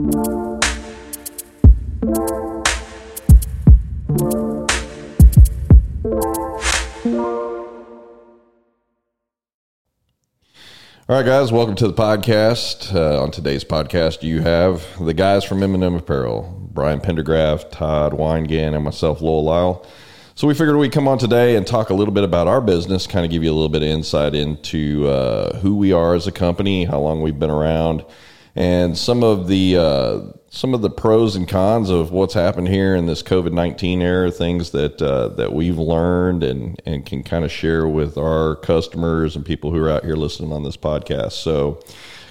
All right, guys, welcome to the podcast. Uh, on today's podcast, you have the guys from M&M Apparel, Brian Pendergraft, Todd Weingan, and myself, Lowell Lyle. So we figured we'd come on today and talk a little bit about our business, kind of give you a little bit of insight into uh, who we are as a company, how long we've been around, and some of the uh, some of the pros and cons of what's happened here in this COVID nineteen era, things that uh, that we've learned and and can kind of share with our customers and people who are out here listening on this podcast. So,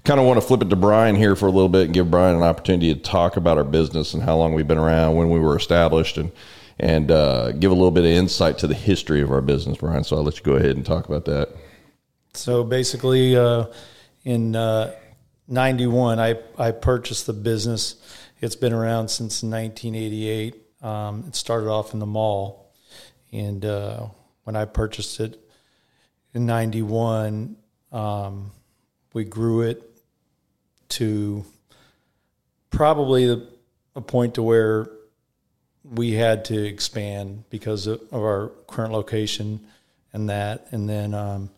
kind of want to flip it to Brian here for a little bit and give Brian an opportunity to talk about our business and how long we've been around, when we were established, and and uh, give a little bit of insight to the history of our business, Brian. So I'll let you go ahead and talk about that. So basically, uh, in uh, 91, I, I purchased the business. It's been around since 1988. Um, it started off in the mall. And uh, when I purchased it in 91, um, we grew it to probably a point to where we had to expand because of, of our current location and that. And then, um,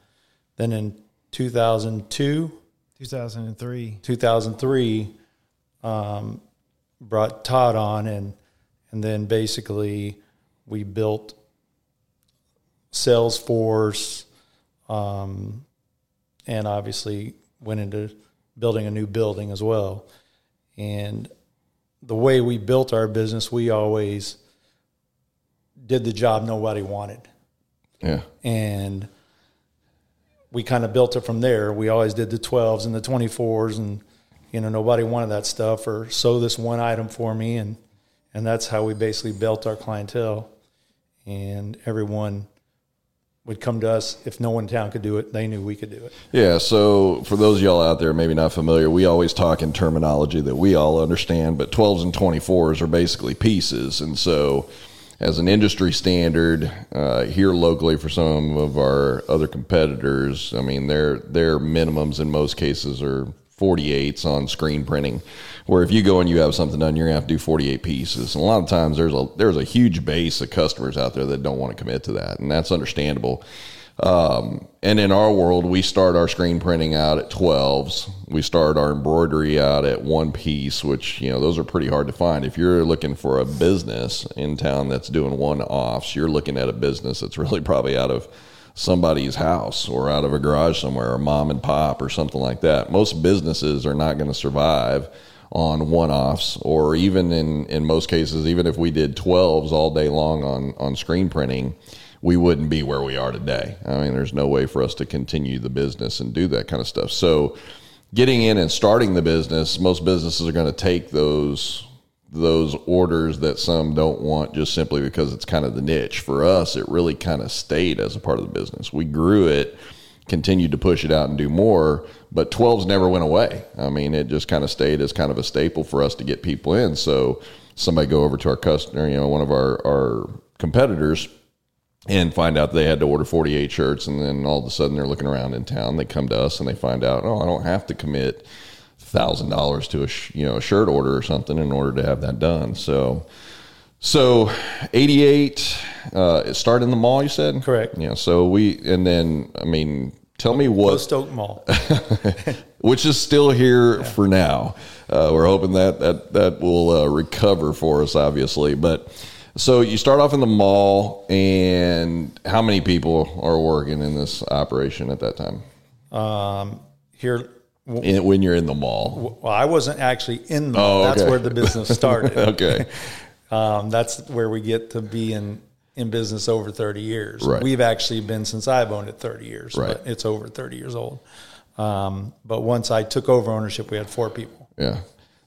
then in 2002, 2003. 2003, um, brought Todd on, and and then basically we built sales force, um, and obviously went into building a new building as well. And the way we built our business, we always did the job nobody wanted. Yeah. And we kind of built it from there. We always did the 12s and the 24s, and you know nobody wanted that stuff or sew this one item for me, and and that's how we basically built our clientele. And everyone would come to us if no one in town could do it. They knew we could do it. Yeah. So for those y'all out there maybe not familiar, we always talk in terminology that we all understand, but 12s and 24s are basically pieces, and so as an industry standard uh, here locally for some of our other competitors. I mean, their their minimums in most cases are 48s on screen printing, where if you go and you have something done, you're gonna have to do 48 pieces. And a lot of times there's a there's a huge base of customers out there that don't want to commit to that, and that's understandable. Um, and in our world, we start our screen printing out at 12s. We start our embroidery out at one piece, which, you know, those are pretty hard to find. If you're looking for a business in town that's doing one offs, you're looking at a business that's really probably out of somebody's house or out of a garage somewhere or mom and pop or something like that. Most businesses are not going to survive on one offs or even in, in most cases, even if we did 12s all day long on, on screen printing we wouldn't be where we are today. I mean, there's no way for us to continue the business and do that kind of stuff. So, getting in and starting the business, most businesses are going to take those those orders that some don't want just simply because it's kind of the niche. For us, it really kind of stayed as a part of the business. We grew it, continued to push it out and do more, but 12s never went away. I mean, it just kind of stayed as kind of a staple for us to get people in. So, somebody go over to our customer, you know, one of our our competitors and find out they had to order 48 shirts and then all of a sudden they're looking around in town. They come to us and they find out oh i don't have to commit thousand dollars to a sh- you know a shirt order or something in order to have that done. So so 88 uh it started in the mall you said? Correct. yeah so we and then i mean tell me what Post Oak Mall. which is still here for now. Uh, we're hoping that that that will uh, recover for us obviously but so you start off in the mall, and how many people are working in this operation at that time? Um, here, In, when you're in the mall. well, I wasn't actually in the mall. Oh, That's where the business started. Okay. Um, that's where we get to be in, in business over 30 years. Right. We've actually been since I've owned it 30 years, Right. but it's over 30 years old. Um, but once I took over ownership, we had four people. Yeah.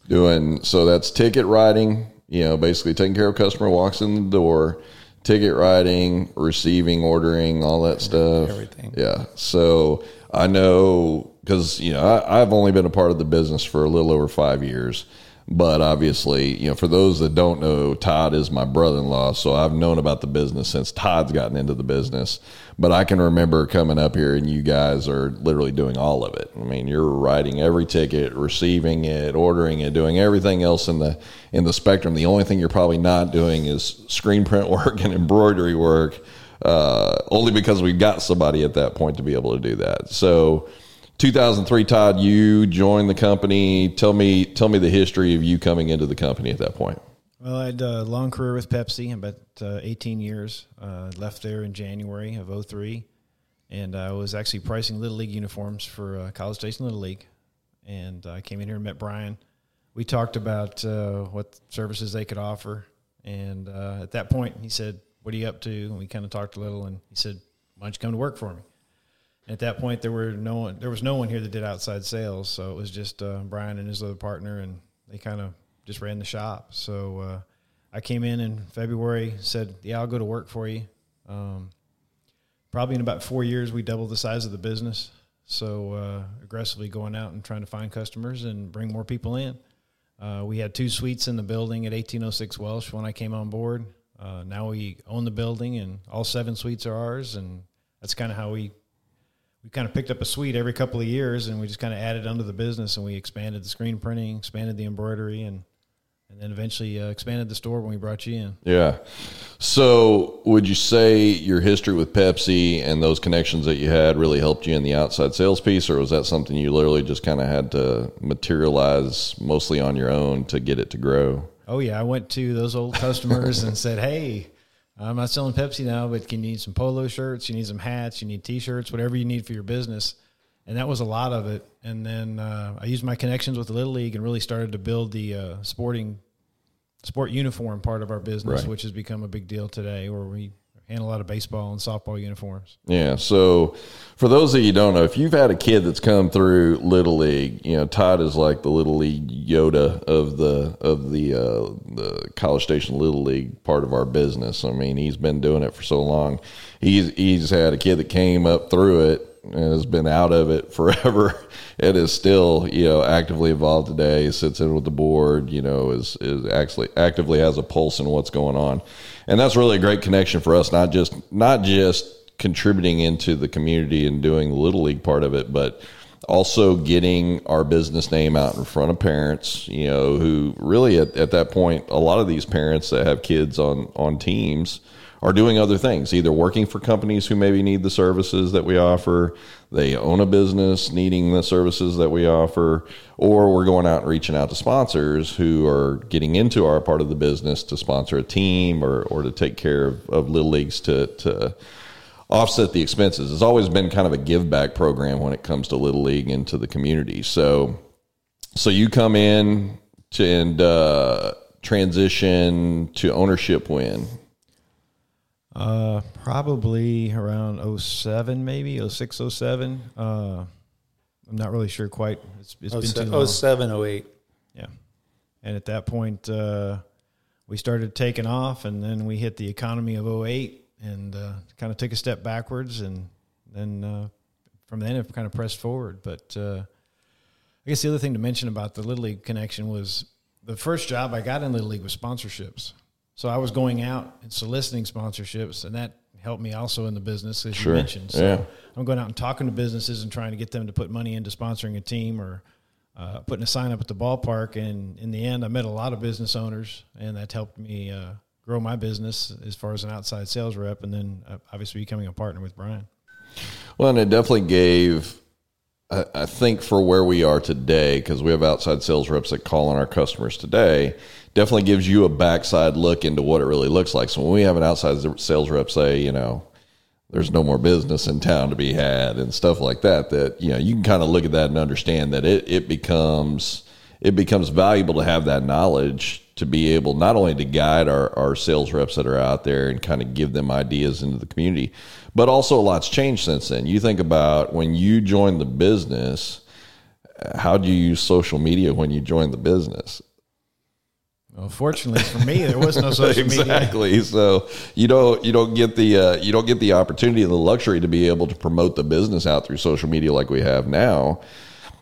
Doing so that's ticket writing, you know, basically taking care of customer walks in the door, ticket writing, receiving, ordering, all that stuff. everything. Yeah. So I know because, you know, I, I've only been a part of the business for a little over five years. But obviously, you know, for those that don't know, Todd is my brother in law. So I've known about the business since Todd's gotten into the business. But I can remember coming up here and you guys are literally doing all of it. I mean, you're writing every ticket, receiving it, ordering it, doing everything else in the in the spectrum. The only thing you're probably not doing is screen print work and embroidery work. Uh, only because we've got somebody at that point to be able to do that. So 2003, Todd, you joined the company. Tell me, tell me the history of you coming into the company at that point. Well, I had a long career with Pepsi, about uh, 18 years. Uh, left there in January of 03, and I was actually pricing Little League uniforms for uh, College Station Little League. And I came in here and met Brian. We talked about uh, what services they could offer. And uh, at that point, he said, What are you up to? And we kind of talked a little, and he said, Why don't you come to work for me? At that point, there were no one. There was no one here that did outside sales, so it was just uh, Brian and his other partner, and they kind of just ran the shop. So uh, I came in in February, said, "Yeah, I'll go to work for you." Um, probably in about four years, we doubled the size of the business. So uh, aggressively going out and trying to find customers and bring more people in. Uh, we had two suites in the building at 1806 Welsh when I came on board. Uh, now we own the building, and all seven suites are ours, and that's kind of how we we kind of picked up a suite every couple of years and we just kind of added onto the business and we expanded the screen printing, expanded the embroidery, and and then eventually uh, expanded the store when we brought you in. Yeah. So, would you say your history with Pepsi and those connections that you had really helped you in the outside sales piece, or was that something you literally just kind of had to materialize mostly on your own to get it to grow? Oh yeah, I went to those old customers and said, "Hey, I'm not selling Pepsi now, but can you need some polo shirts? You need some hats? You need T-shirts? Whatever you need for your business." And that was a lot of it. And then uh, I used my connections with the Little League and really started to build the uh, sporting sport uniform part of our business, right. which has become a big deal today, where we handle a lot of baseball and softball uniforms. Yeah. So, for those that you don't know, if you've had a kid that's come through Little League, you know Todd is like the Little League Yoda of the of the uh, the College Station Little League part of our business. I mean, he's been doing it for so long. He's he's had a kid that came up through it and has been out of it forever. it is still you know actively involved today. Sits in with the board. You know, is is actually actively has a pulse in what's going on and that's really a great connection for us. Not just not just contributing into the community and doing the little league part of it, but also getting our business name out in front of parents. You know, who really at, at that point, a lot of these parents that have kids on on teams are doing other things, either working for companies who maybe need the services that we offer, they own a business needing the services that we offer, or we're going out and reaching out to sponsors who are getting into our part of the business to sponsor a team or, or to take care of, of little leagues to, to offset the expenses. It's always been kind of a give back program when it comes to little league and to the community. So, so you come in to, and uh, transition to ownership when uh, probably around 07, maybe 06, 07. Uh, I'm not really sure quite. It's, it's been too long. 07, 08. Yeah. And at that point, uh, we started taking off, and then we hit the economy of 08 and uh, kind of took a step backwards. And then uh, from then, it kind of pressed forward. But uh, I guess the other thing to mention about the Little League connection was the first job I got in Little League was sponsorships. So I was going out and soliciting sponsorships, and that helped me also in the business, as sure. you mentioned. So yeah. I'm going out and talking to businesses and trying to get them to put money into sponsoring a team or uh, putting a sign up at the ballpark. And in the end, I met a lot of business owners, and that helped me uh, grow my business as far as an outside sales rep, and then uh, obviously becoming a partner with Brian. Well, and it definitely gave I think for where we are today, because we have outside sales reps that call on our customers today, definitely gives you a backside look into what it really looks like. So when we have an outside sales rep say, you know, there's no more business in town to be had and stuff like that, that, you know, you can kind of look at that and understand that it, it becomes, it becomes valuable to have that knowledge to be able not only to guide our, our sales reps that are out there and kind of give them ideas into the community, but also a lot's changed since then. You think about when you joined the business, how do you use social media when you joined the business? Well, fortunately for me, there was no social media. exactly. So you don't you don't get the uh, you don't get the opportunity and the luxury to be able to promote the business out through social media like we have now.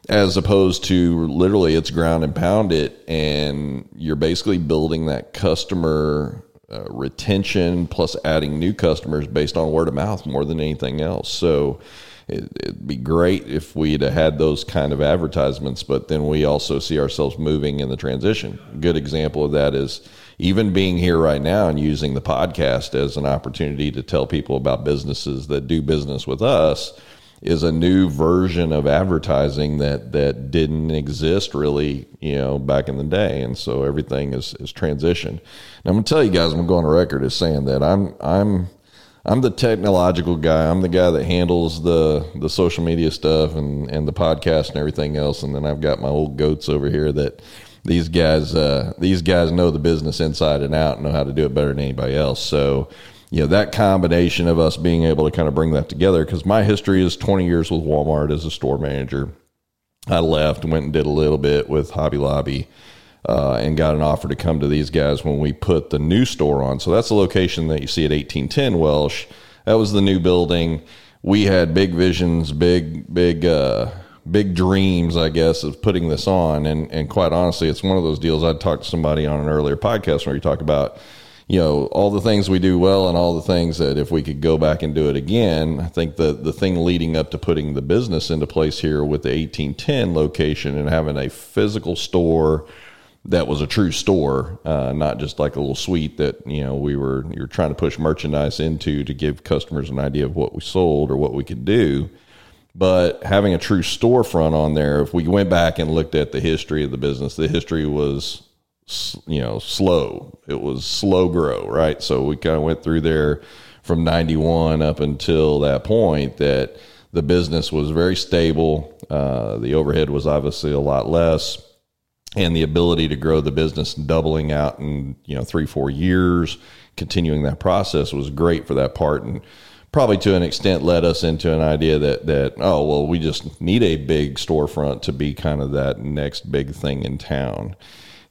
As opposed to literally it's ground and pound it and you're basically building that customer uh, retention plus adding new customers based on word of mouth more than anything else. So it, would be great if we'd had those kind of advertisements but then we also see ourselves moving in the transition. A good example of that is even being here right now and using the podcast as an opportunity to tell people about businesses that do business with us is a new version of advertising that that didn't exist really, you know, back in the day, and so everything is is transitioned. Now I'm gonna tell you guys, I'm gonna go on record as saying that I'm I'm I'm the technological guy. I'm the guy that handles the the social media stuff and and the podcast and everything else, and then I've got my old goats over here that these guys uh, these guys know the business inside and out and know how to do it better than anybody else. So you know that combination of us being able to kind of bring that together because my history is 20 years with Walmart as a store manager. I left, went and did a little bit with Hobby Lobby, uh, and got an offer to come to these guys when we put the new store on. So that's the location that you see at 1810 Welsh. That was the new building. We had big visions, big, big, uh, big dreams, I guess, of putting this on. And and quite honestly, it's one of those deals. I'd talked to somebody on an earlier podcast where you talk about you know all the things we do well and all the things that if we could go back and do it again i think the the thing leading up to putting the business into place here with the 1810 location and having a physical store that was a true store uh, not just like a little suite that you know we were you're trying to push merchandise into to give customers an idea of what we sold or what we could do. But having a true storefront on there if we went back and looked at the history of the business the history was you know, slow. It was slow grow, right? So we kind of went through there from 91 up until that point that the business was very stable. Uh, the overhead was obviously a lot less. And the ability to grow the business, doubling out in you know three four years, continuing that process was great for that part, and probably to an extent led us into an idea that that oh well we just need a big storefront to be kind of that next big thing in town.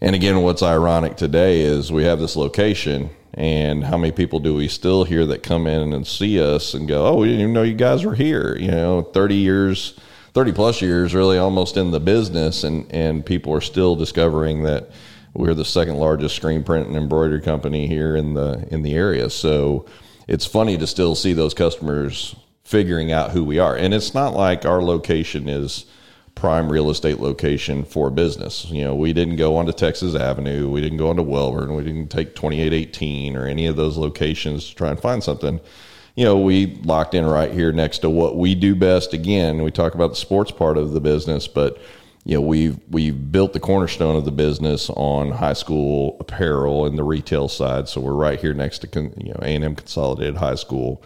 And again, what's ironic today is we have this location, and how many people do we still hear that come in and see us and go, "Oh, we didn't even know you guys were here." You know, thirty years, thirty plus years, really almost in the business, and and people are still discovering that we're the second largest screen print and embroidery company here in the in the area. So it's funny to still see those customers figuring out who we are, and it's not like our location is prime real estate location for business. You know, we didn't go onto Texas Avenue, we didn't go onto Wellborn, we didn't take 2818 or any of those locations to try and find something. You know, we locked in right here next to what we do best. Again, we talk about the sports part of the business, but you know, we've we've built the cornerstone of the business on high school apparel and the retail side. So we're right here next to you know A and M Consolidated High School,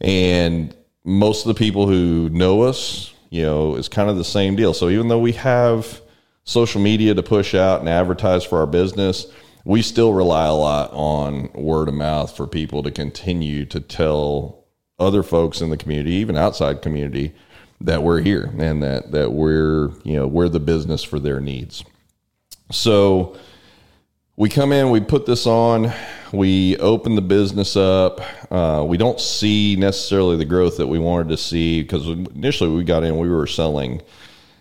and most of the people who know us you know, is kind of the same deal. So even though we have social media to push out and advertise for our business, we still rely a lot on word of mouth for people to continue to tell other folks in the community, even outside community, that we're here and that that we're you know we're the business for their needs. So we come in, we put this on, we open the business up. Uh, we don't see necessarily the growth that we wanted to see because initially we got in, we were selling.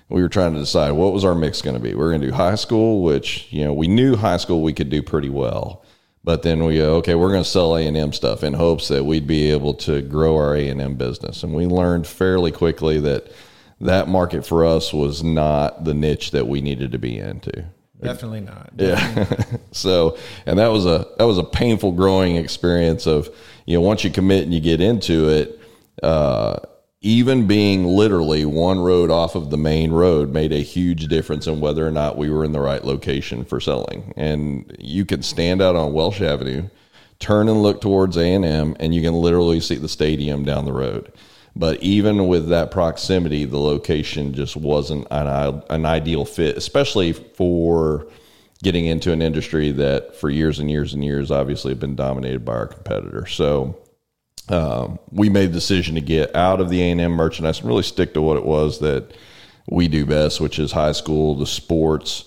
We were trying to decide what was our mix going to be. We are going to do high school, which you know we knew high school we could do pretty well, but then we go okay, we're going to sell A and M stuff in hopes that we'd be able to grow our A and M business. And we learned fairly quickly that that market for us was not the niche that we needed to be into. Definitely not. Yeah. so, and that was a that was a painful growing experience of you know once you commit and you get into it, uh, even being literally one road off of the main road made a huge difference in whether or not we were in the right location for selling. And you can stand out on Welsh Avenue, turn and look towards A and M, and you can literally see the stadium down the road. But even with that proximity, the location just wasn't an, an ideal fit, especially for getting into an industry that for years and years and years obviously have been dominated by our competitor. So um, we made the decision to get out of the A&M merchandise and really stick to what it was that we do best, which is high school, the sports.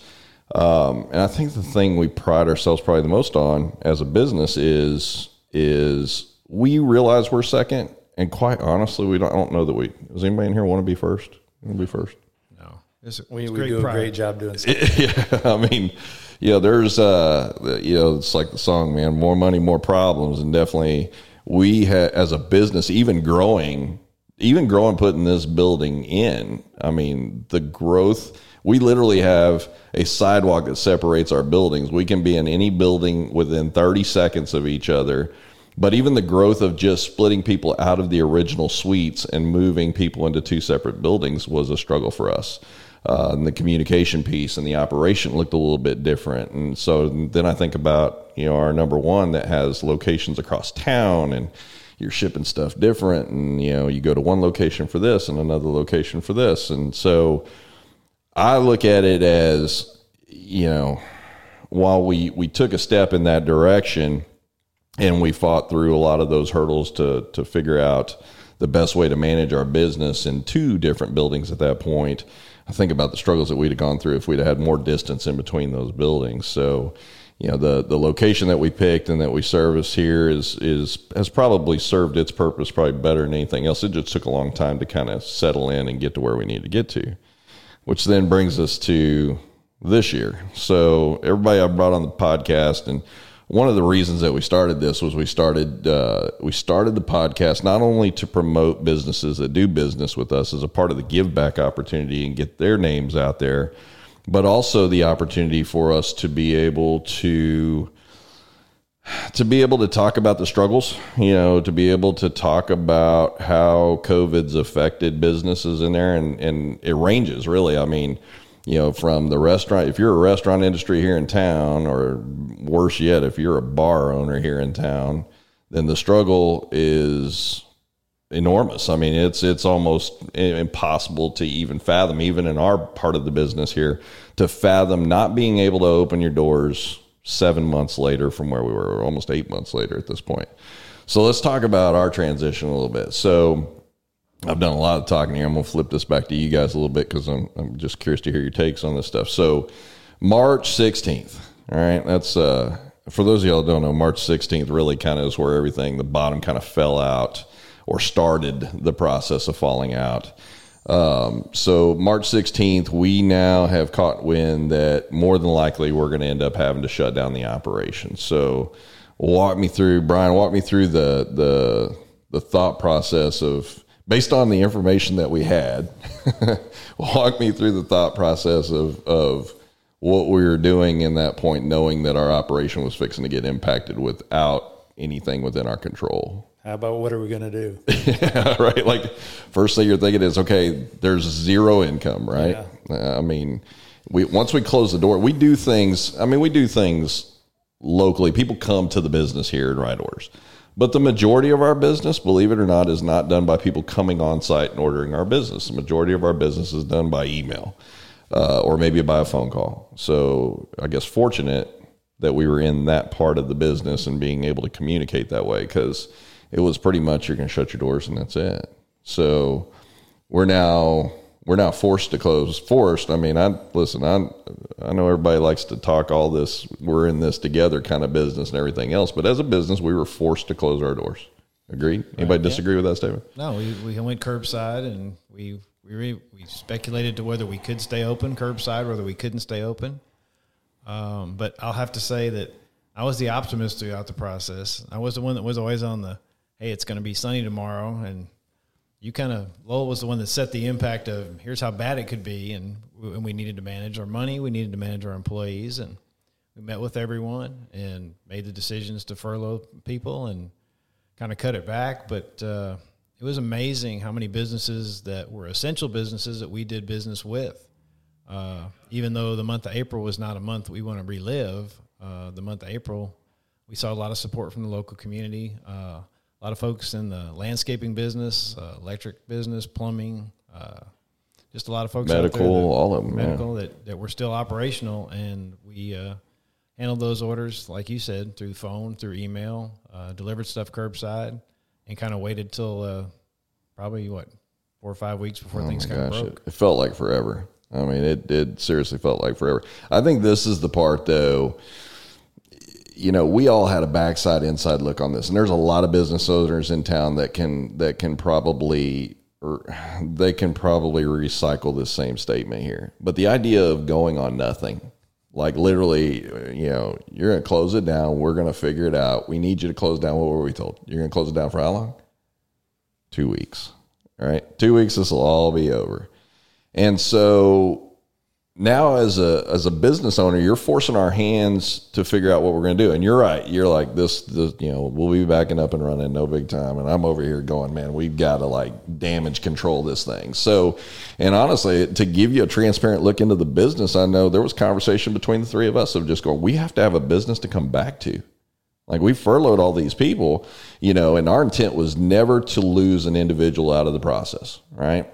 Um, and I think the thing we pride ourselves probably the most on as a business is is we realize we're second and quite honestly, we don't, I don't know that we. Does anybody in here want to be first? Want to be first? No. It's, We, it's we great do pride. a great job doing something. yeah, I mean, yeah. there's, uh, you know, it's like the song, man, more money, more problems. And definitely we ha- as a business, even growing, even growing, putting this building in, I mean, the growth, we literally have a sidewalk that separates our buildings. We can be in any building within 30 seconds of each other. But even the growth of just splitting people out of the original suites and moving people into two separate buildings was a struggle for us. Uh, and the communication piece and the operation looked a little bit different. And so then I think about, you know, our number one that has locations across town and you're shipping stuff different. And, you know, you go to one location for this and another location for this. And so I look at it as, you know, while we, we took a step in that direction and we fought through a lot of those hurdles to, to figure out the best way to manage our business in two different buildings at that point. I think about the struggles that we'd have gone through if we'd have had more distance in between those buildings. So, you know, the the location that we picked and that we service here is is has probably served its purpose probably better than anything else. It just took a long time to kind of settle in and get to where we need to get to, which then brings us to this year. So everybody I brought on the podcast and one of the reasons that we started this was we started uh, we started the podcast not only to promote businesses that do business with us as a part of the give back opportunity and get their names out there, but also the opportunity for us to be able to to be able to talk about the struggles, you know, to be able to talk about how COVID's affected businesses in there, and and it ranges really. I mean you know, from the restaurant, if you're a restaurant industry here in town, or worse yet, if you're a bar owner here in town, then the struggle is enormous. I mean, it's it's almost impossible to even fathom, even in our part of the business here, to fathom not being able to open your doors seven months later from where we were, almost eight months later at this point. So let's talk about our transition a little bit. So I've done a lot of talking here. I'm going to flip this back to you guys a little bit because I'm, I'm just curious to hear your takes on this stuff. So, March 16th. All right. That's, uh, for those of y'all don't know, March 16th really kind of is where everything, the bottom kind of fell out or started the process of falling out. Um, so, March 16th, we now have caught wind that more than likely we're going to end up having to shut down the operation. So, walk me through, Brian, walk me through the, the, the thought process of, based on the information that we had, walk me through the thought process of, of what we were doing in that point, knowing that our operation was fixing to get impacted without anything within our control. How about what are we going to do? yeah, right. Like first thing you're thinking is, okay, there's zero income, right? Yeah. I mean, we once we close the door, we do things. I mean, we do things locally. People come to the business here and write orders. But the majority of our business, believe it or not, is not done by people coming on site and ordering our business. The majority of our business is done by email uh, or maybe by a phone call. So I guess fortunate that we were in that part of the business and being able to communicate that way because it was pretty much you're going to shut your doors and that's it. So we're now we're now forced to close. Forced. I mean, I listen. I I know everybody likes to talk all this. We're in this together kind of business and everything else. But as a business, we were forced to close our doors. Agreed. Anybody disagree with that statement? No, we, we went curbside and we we re, we speculated to whether we could stay open curbside, whether we couldn't stay open. Um, but I'll have to say that I was the optimist throughout the process. I was the one that was always on the hey, it's going to be sunny tomorrow, and you kind of Lowell was the one that set the impact of here's how bad it could be, and we, and we needed to manage our money, we needed to manage our employees, and we met with everyone and made the decisions to furlough people and kind of cut it back. But uh, it was amazing how many businesses that were essential businesses that we did business with. Uh, even though the month of April was not a month we want to relive, uh, the month of April, we saw a lot of support from the local community. Uh, a lot of folks in the landscaping business, uh, electric business, plumbing, uh, just a lot of folks Medical, that- all of them. yeah. medical that, that were still operational and we uh, handled those orders like you said through phone through email uh, delivered stuff curbside and kind of waited till uh, probably what four or five weeks before Oh things kind of broke It, it felt like forever. I mean, it it seriously felt like forever. I think this is the part though. You know, we all had a backside inside look on this, and there's a lot of business owners in town that can that can probably they can probably recycle this same statement here. But the idea of going on nothing, like literally, uh, you know, you're going to close it down. We're going to figure it out. We need you to close down. What were we told? You're going to close it down for how long? Two weeks. All right. Two weeks, this will all be over. And so now as a as a business owner, you're forcing our hands to figure out what we're going to do. And you're right. You're like this, this, you know, we'll be backing up and running no big time. And I'm over here going, man, we've got to like damage control this thing. So, and honestly, to give you a transparent look into the business, I know there was conversation between the three of us of just going, we have to have a business to come back to. Like we furloughed all these people, you know, and our intent was never to lose an individual out of the process, right?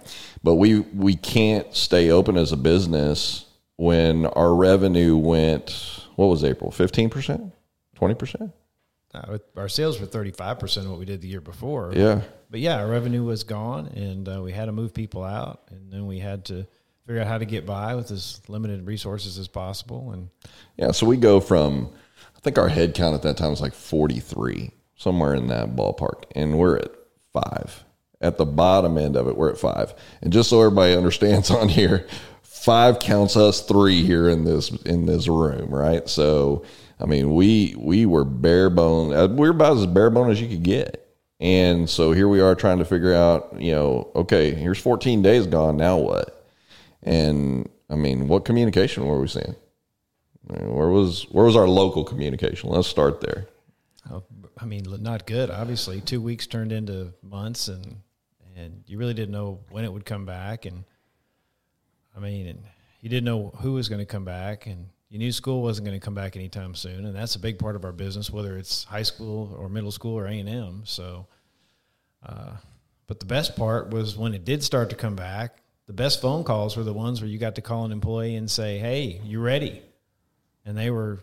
But we we can't stay open as a business when our revenue went what was April? 15%? 20%? Uh, our sales were 35% of what we did the year before. Yeah. But yeah, our revenue was gone and uh, we had to move people out and then we had to figure out how to get by with as limited resources as possible and Yeah, so we go from I think our head count at that time was like 43, somewhere in that ballpark, and we're at 5 at the bottom end of it, we're at five. And just so everybody understands on here, five counts us three here in this in this room, right? So I mean, we we were bare bone. Uh, we are about as bare bone as you could get. And so here we are trying to figure out, you know, okay, here's 14 days gone. Now what? And I mean, what communication were we seeing? where was where was our local communication? Let's start there. Oh, I mean, not good. Obviously, two weeks turned into months, and and you really didn't know when it would come back. And I mean, and you didn't know who was going to come back, and you knew school wasn't going to come back anytime soon. And that's a big part of our business, whether it's high school or middle school or A and M. So, uh, but the best part was when it did start to come back. The best phone calls were the ones where you got to call an employee and say, "Hey, you ready?" And they were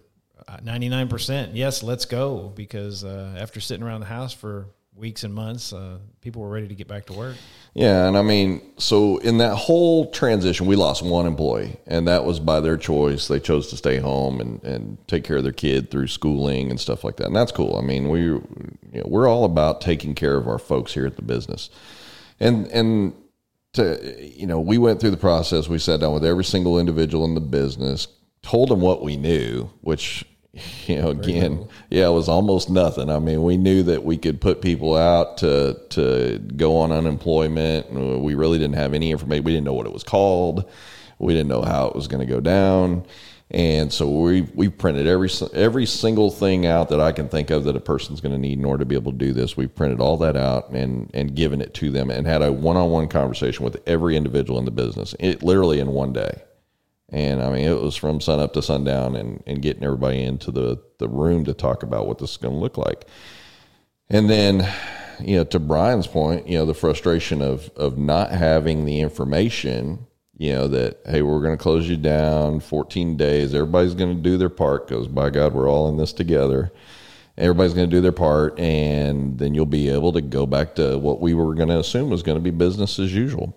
99% yes let's go because uh, after sitting around the house for weeks and months, uh, people were ready to get back to work. Yeah, and I mean, so in that whole transition, we lost one employee, and that was by their choice. They chose to stay home and, and take care of their kid through schooling and stuff like that, and that's cool. I mean, we you know, we're all about taking care of our folks here at the business, and and to you know, we went through the process. We sat down with every single individual in the business, told them what we knew, which you know, again, yeah, it was almost nothing. I mean, we knew that we could put people out to to go on unemployment. We really didn't have any information. We didn't know what it was called. We didn't know how it was going to go down. And so we we printed every every single thing out that I can think of that a person's going to need in order to be able to do this. We printed all that out and and given it to them and had a one on one conversation with every individual in the business. It literally in one day. And I mean, it was from sun up to sundown and, and getting everybody into the, the room to talk about what this is going to look like. And then, you know, to Brian's point, you know, the frustration of, of not having the information, you know, that, hey, we're going to close you down 14 days. Everybody's going to do their part because by God, we're all in this together. Everybody's going to do their part. And then you'll be able to go back to what we were going to assume was going to be business as usual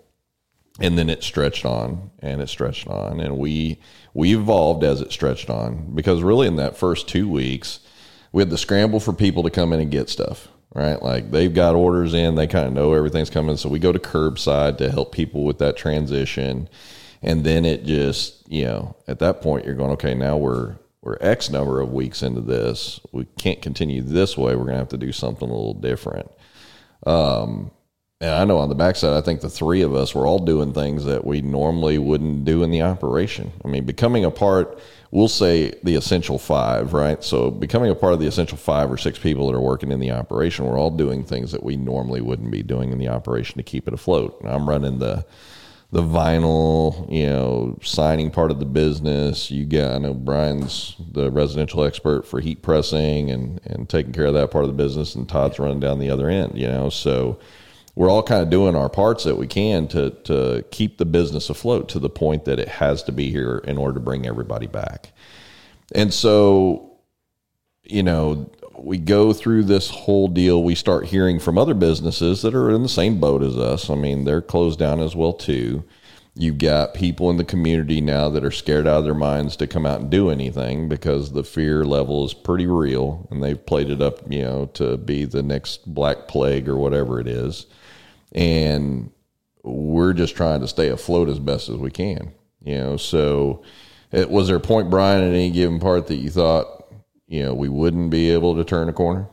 and then it stretched on and it stretched on. And we we evolved as it stretched on because really in that first two weeks we had the scramble for people to come in and get stuff right? Like they've got orders in they kind of know everything's coming. So we go to curbside to help people with that transition. And then it just you know at that point you're going okay now we're we're x number of weeks into this. We can't continue this way. We're going to have to do something a little different. Um and I know on the backside, I think the three of us were all doing things that we normally wouldn't do in the operation. I mean, becoming a part, we'll say the essential five, right? So becoming a part of the essential five or six people that are working in the operation, we're all doing things that we normally wouldn't be doing in the operation to keep it afloat. I'm running the the vinyl, you know, signing part of the business. You got, I know Brian's the residential expert for heat pressing and, and taking care of that part of the business, and Todd's running down the other end, you know. So we're all kind of doing our parts that we can to to keep the business afloat to the point that it has to be here in order to bring everybody back. And so, you know, we go through this whole deal. We start hearing from other businesses that are in the same boat as us. I mean, they're closed down as well too. You've got people in the community now that are scared out of their minds to come out and do anything because the fear level is pretty real, and they've played it up, you know, to be the next black plague or whatever it is and we're just trying to stay afloat as best as we can. You know, so it, was there a point, Brian, at any given part that you thought, you know, we wouldn't be able to turn a corner?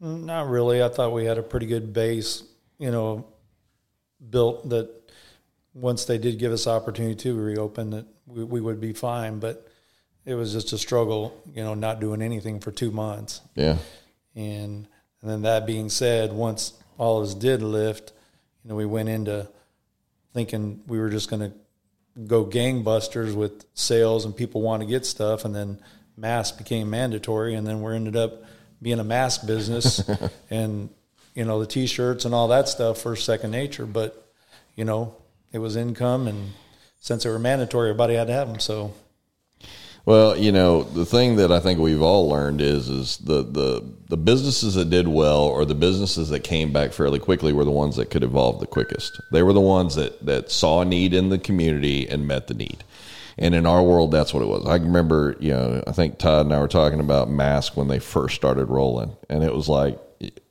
Not really. I thought we had a pretty good base, you know, built that once they did give us opportunity to reopen that we, we would be fine. But it was just a struggle, you know, not doing anything for two months. Yeah. And and then that being said, once all of us did lift, you know, we went into thinking we were just going to go gangbusters with sales and people want to get stuff, and then mask became mandatory, and then we ended up being a mask business, and you know the t-shirts and all that stuff for second nature. But you know, it was income, and since they were mandatory, everybody had to have them. So well, you know, the thing that I think we've all learned is is the the the businesses that did well or the businesses that came back fairly quickly were the ones that could evolve the quickest. They were the ones that that saw a need in the community and met the need. And in our world, that's what it was. I remember, you know, I think Todd and I were talking about masks when they first started rolling, and it was like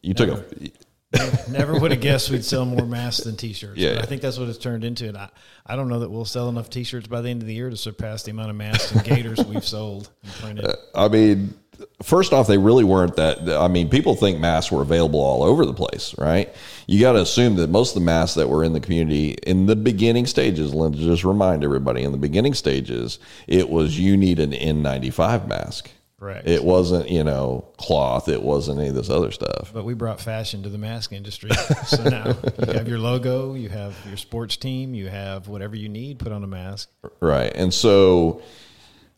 you took a Never would have guessed we'd sell more masks than T-shirts. Yeah, I think that's what it's turned into. And I, I don't know that we'll sell enough T-shirts by the end of the year to surpass the amount of masks and gaiters we've sold and printed. Uh, I mean, first off, they really weren't that. I mean, people think masks were available all over the place, right? You got to assume that most of the masks that were in the community in the beginning stages, let's just remind everybody, in the beginning stages, it was you need an N95 mask. Correct. It wasn't, you know, cloth. It wasn't any of this other stuff. But we brought fashion to the mask industry. so now you have your logo, you have your sports team, you have whatever you need put on a mask. Right. And so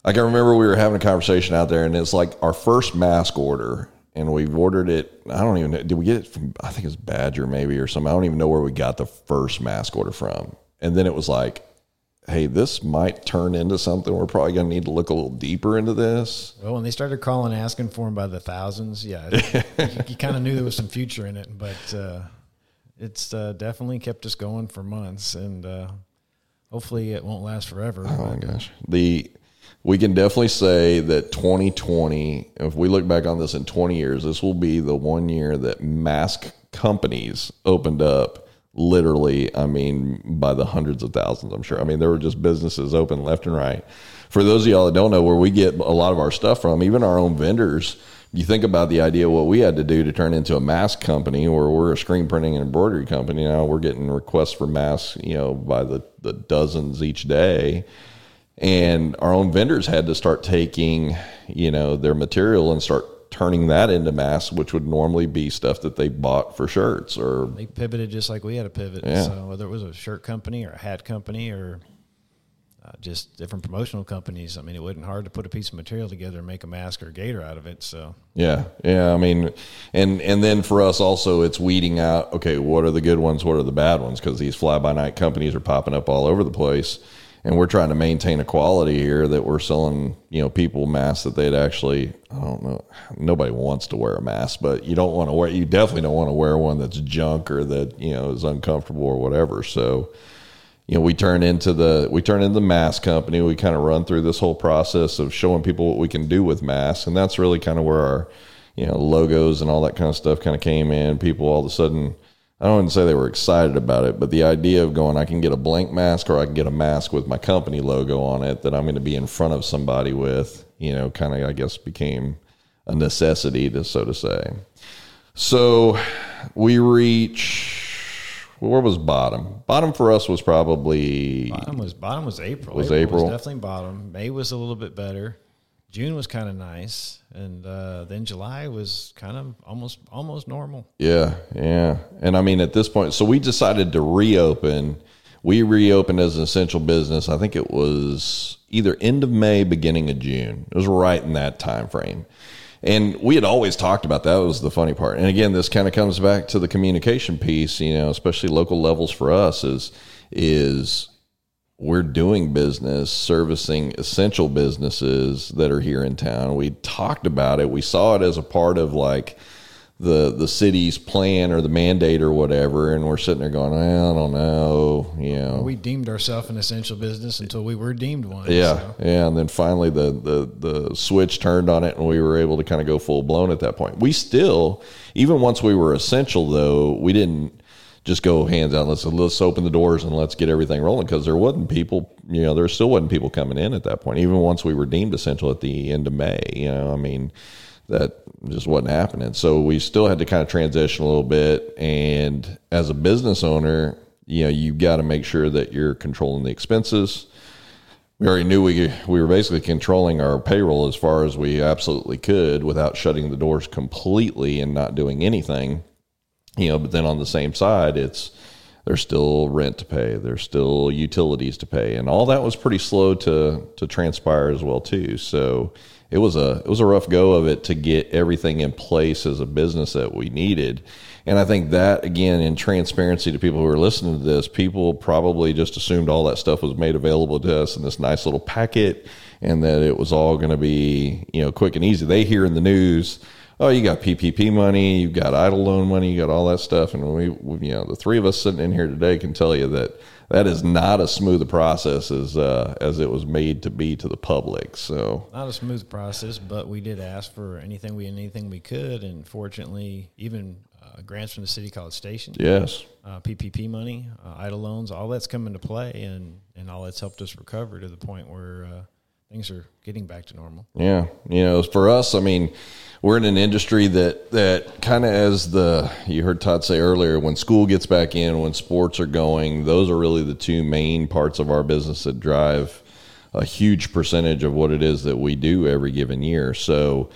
I can remember we were having a conversation out there, and it's like our first mask order, and we've ordered it. I don't even know. Did we get it from, I think it's Badger maybe or something. I don't even know where we got the first mask order from. And then it was like, hey, this might turn into something. We're probably going to need to look a little deeper into this. Well, when they started calling, asking for them by the thousands, yeah, you, you kind of knew there was some future in it. But uh, it's uh, definitely kept us going for months, and uh, hopefully it won't last forever. Oh my gosh, the we can definitely say that 2020. If we look back on this in 20 years, this will be the one year that mask companies opened up literally, I mean, by the hundreds of thousands, I'm sure. I mean, there were just businesses open left and right. For those of y'all that don't know where we get a lot of our stuff from, even our own vendors, you think about the idea what we had to do to turn into a mask company or we're a screen printing and embroidery company now we're getting requests for masks you know by the, the dozens each day and our own vendors had to start taking you know their material and start turning that into masks, which would normally be stuff that they bought for shirts or they pivoted just like we had a pivot. Yeah. So whether it was a shirt company or a hat company or uh, just different promotional companies, I mean, it wasn't hard to put a piece of material together and make a mask or a gaiter out of it. So yeah, yeah. I mean, and and then for us also, it's weeding out. Okay, what are the good ones? What are the bad ones? Because these fly by night companies are popping up all over the place and we're trying to maintain a quality here that we're selling, you know, people masks that they'd actually, I don't know, nobody wants to wear a mask, but you don't want to wear, you definitely don't want to wear one that's junk or that, you know, is uncomfortable or whatever. So, you know, we turn into the, we turn into the mask company. We kind of run through this whole process of showing people what we can do with masks. And that's really kind of where our, you know, logos and all that kind of stuff kind of came in. People all of a sudden, I don't want to say they were excited about it, but the idea of going, I can get a blank mask or I can get a mask with my company logo on it that I'm going to be in front of somebody with, you know, kind of, I guess, became a necessity to, so to say. So we reach, where was bottom? Bottom for us was probably. Bottom was, bottom was April. Was April. Was definitely bottom. May was a little bit better. June was kind of nice, and uh, then July was kind of almost almost normal. Yeah, yeah, and I mean at this point, so we decided to reopen. We reopened as an essential business. I think it was either end of May, beginning of June. It was right in that time frame. And we had always talked about that. that was the funny part. And again, this kind of comes back to the communication piece, you know, especially local levels for us is is we're doing business servicing essential businesses that are here in town. We talked about it. We saw it as a part of like the the city's plan or the mandate or whatever, and we're sitting there going, I don't know, you know. Well, we deemed ourselves an essential business until we were deemed one. Yeah, so. yeah, and then finally the the the switch turned on it, and we were able to kind of go full blown at that point. We still, even once we were essential, though, we didn't just go hands out. Let's let's open the doors and let's get everything rolling because there wasn't people. You know, there still wasn't people coming in at that point. Even once we were deemed essential at the end of May. You know, I mean, that just wasn't happening. So we still had to kind of transition a little bit. And as a business owner, you know, you've got to make sure that you're controlling the expenses. We already knew we we were basically controlling our payroll as far as we absolutely could without shutting the doors completely and not doing anything you know, but then on the same side, it's there's still rent to pay, there's still utilities to pay, and all that was pretty slow to to transpire as well too. So it was a it was a rough go of it to get everything in place as a business that we needed. And I think that again, in transparency to people who are listening to this, people probably just assumed all that stuff was made available to us in this nice little packet, and that it was all going to be you know quick and easy. They hear in the news oh, you got PPP money, you've got EIDL loan money, you got all that stuff. And we, we, you know, the three of us sitting in here today can tell you that that is not as smooth a process as uh, as it was made to be to the public. So not a smooth process, but we did ask for anything we anything we could, and fortunately, even uh, grants from the city college station, yes, uh, PPP money, uh, EIDL loans, all that's come into play, and and all that's helped us recover to the point where uh, things are getting back to normal. Yeah, you know, for us, I mean we're in an industry that that kind of as the you heard Todd say earlier when school gets back in when sports are going those are really the two main parts of our business that drive a huge percentage of what it is that we do every given year. So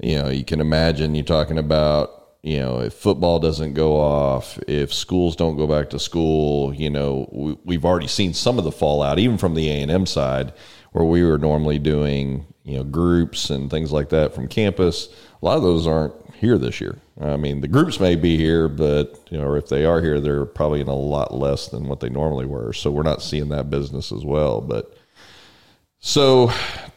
you know you can imagine you're talking about you know if football doesn't go off if schools don't go back to school you know we, we've already seen some of the fallout even from the A&M side where we were normally doing you know groups and things like that from campus a lot of those aren't here this year. I mean, the groups may be here, but you know, or if they are here, they're probably in a lot less than what they normally were. So we're not seeing that business as well. But so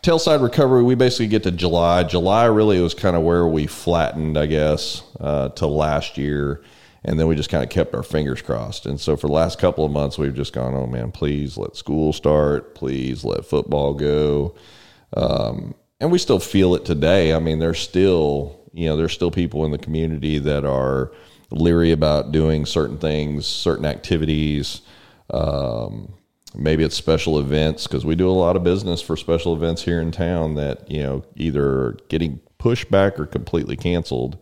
tailside recovery, we basically get to July. July really was kind of where we flattened, I guess, uh, to last year. And then we just kind of kept our fingers crossed. And so for the last couple of months, we've just gone, oh man, please let school start. Please let football go. Um, and we still feel it today. I mean, there's still you know there's still people in the community that are leery about doing certain things, certain activities. Um, maybe it's special events because we do a lot of business for special events here in town that you know either getting pushed back or completely canceled.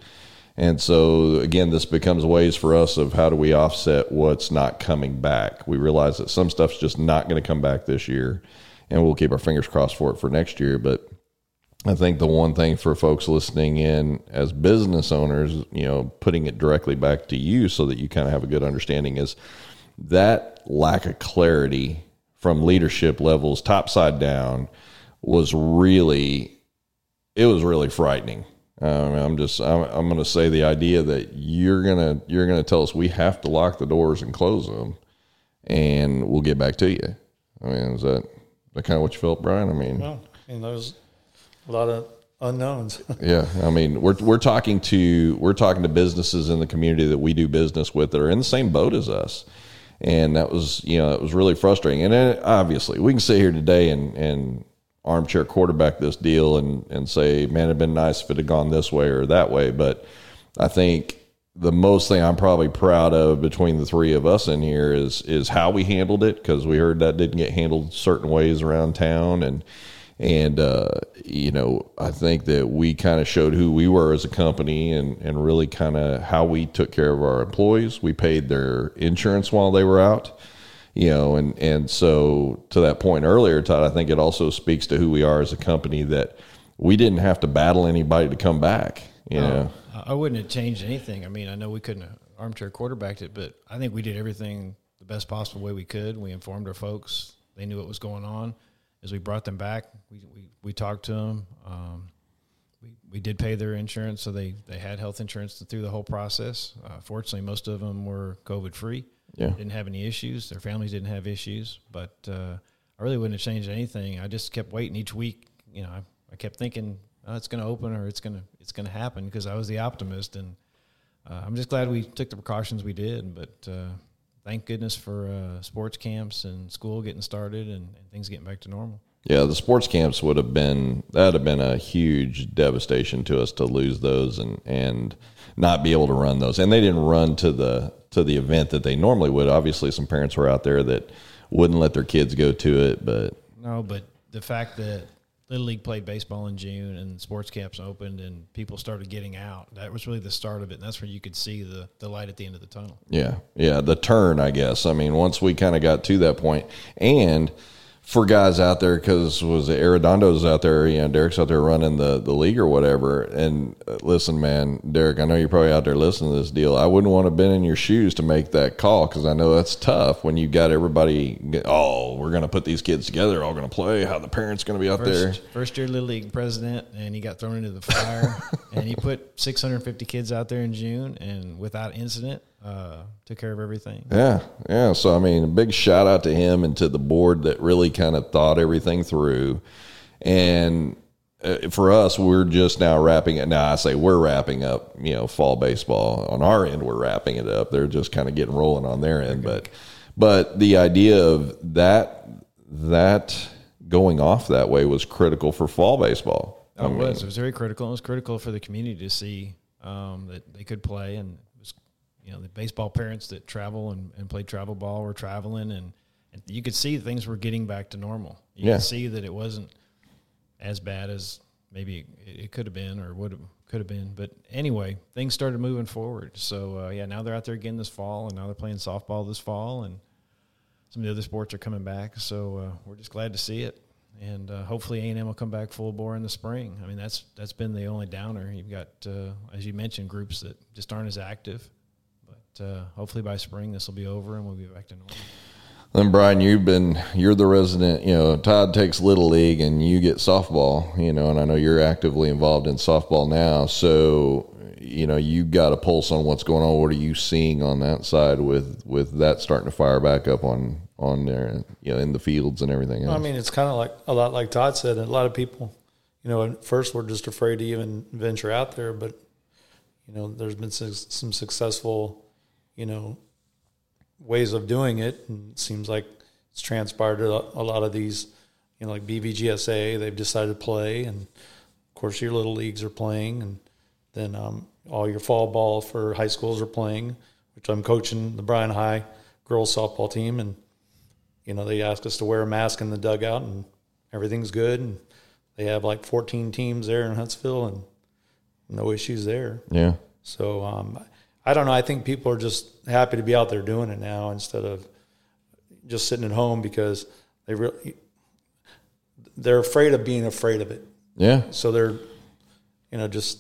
And so again, this becomes ways for us of how do we offset what's not coming back. We realize that some stuff's just not going to come back this year, and we'll keep our fingers crossed for it for next year. But I think the one thing for folks listening in as business owners, you know, putting it directly back to you so that you kind of have a good understanding is that lack of clarity from leadership levels, top side down, was really, it was really frightening. Um, I'm just, I'm, I'm going to say the idea that you're gonna, you're gonna tell us we have to lock the doors and close them, and we'll get back to you. I mean, is that, that kind of what you felt, Brian? I mean, well, and those a lot of unknowns. yeah, I mean, we're we're talking to we're talking to businesses in the community that we do business with that are in the same boat as us, and that was you know it was really frustrating. And then, obviously, we can sit here today and and armchair quarterback this deal and and say, man, it'd been nice if it had gone this way or that way. But I think the most thing I'm probably proud of between the three of us in here is is how we handled it because we heard that didn't get handled certain ways around town and and, uh, you know, I think that we kind of showed who we were as a company and, and really kind of how we took care of our employees. We paid their insurance while they were out, you know, and, and so to that point earlier, Todd, I think it also speaks to who we are as a company that we didn't have to battle anybody to come back, you know. I wouldn't have changed anything. I mean, I know we couldn't have armchair quarterbacked it, but I think we did everything the best possible way we could. We informed our folks. They knew what was going on as we brought them back, we, we, we talked to them. Um, we, we did pay their insurance, so they, they had health insurance through the whole process. Uh, fortunately, most of them were COVID free. Yeah. Didn't have any issues. Their families didn't have issues. But uh, I really wouldn't have changed anything. I just kept waiting each week. You know, I, I kept thinking oh, it's going to open or it's going to it's going to happen because I was the optimist. And uh, I'm just glad we took the precautions we did. But uh, thank goodness for uh, sports camps and school getting started and, and, things getting back to normal. Yeah, the sports camps would have been that would have been a huge devastation to us to lose those and and not be able to run those. And they didn't run to the to the event that they normally would. Obviously, some parents were out there that wouldn't let their kids go to it, but No, but the fact that Little League played baseball in June and sports camps opened and people started getting out, that was really the start of it. And that's where you could see the, the light at the end of the tunnel. Yeah, yeah, the turn, I guess. I mean, once we kind of got to that point, and for guys out there, because was it Arredondo's out there, you know, Derek's out there running the the league or whatever. And uh, listen, man, Derek, I know you're probably out there listening to this deal. I wouldn't want to have been in your shoes to make that call because I know that's tough when you got everybody. Oh, we're gonna put these kids together, all gonna play. How the parents gonna be out there? First, first year Little League president, and he got thrown into the fire. and he put 650 kids out there in June, and without incident, uh, took care of everything. Yeah, yeah. So I mean, a big shout out to him and to the board that really kind of thought everything through. And uh, for us, we're just now wrapping it. Now I say we're wrapping up. You know, fall baseball on our end, we're wrapping it up. They're just kind of getting rolling on their end, but but the idea of that that going off that way was critical for fall baseball. Oh, it was. It was very critical. It was critical for the community to see um, that they could play, and you know, the baseball parents that travel and, and play travel ball were traveling, and, and you could see things were getting back to normal. You Yeah. could see that it wasn't as bad as maybe it, it could have been or would have could have been. But anyway, things started moving forward. So uh, yeah, now they're out there again this fall, and now they're playing softball this fall, and some of the other sports are coming back. So uh, we're just glad to see it, and uh, hopefully A and M will come back full bore in the spring. I mean, that's that's been the only downer. You've got, uh, as you mentioned, groups that just aren't as active. But uh, hopefully by spring this will be over and we'll be back to normal. Then Brian, you've been you're the resident. You know, Todd takes little league, and you get softball. You know, and I know you're actively involved in softball now. So, you know, you've got a pulse on what's going on. What are you seeing on that side with with that starting to fire back up on on there? You know, in the fields and everything else. I mean, it's kind of like a lot like Todd said. A lot of people, you know, at first we're just afraid to even venture out there, but you know, there's been some, some successful, you know, ways of doing it, and it seems like it's transpired to a lot of these, you know, like BVGSA. They've decided to play, and of course your little leagues are playing, and then um, all your fall ball for high schools are playing, which I'm coaching the Bryan High girls softball team, and you know, they ask us to wear a mask in the dugout and everything's good. And they have like 14 teams there in Huntsville and no issues there. yeah, So, um, I don't know. I think people are just happy to be out there doing it now instead of just sitting at home because they really, they're afraid of being afraid of it. yeah, So they're, you know, just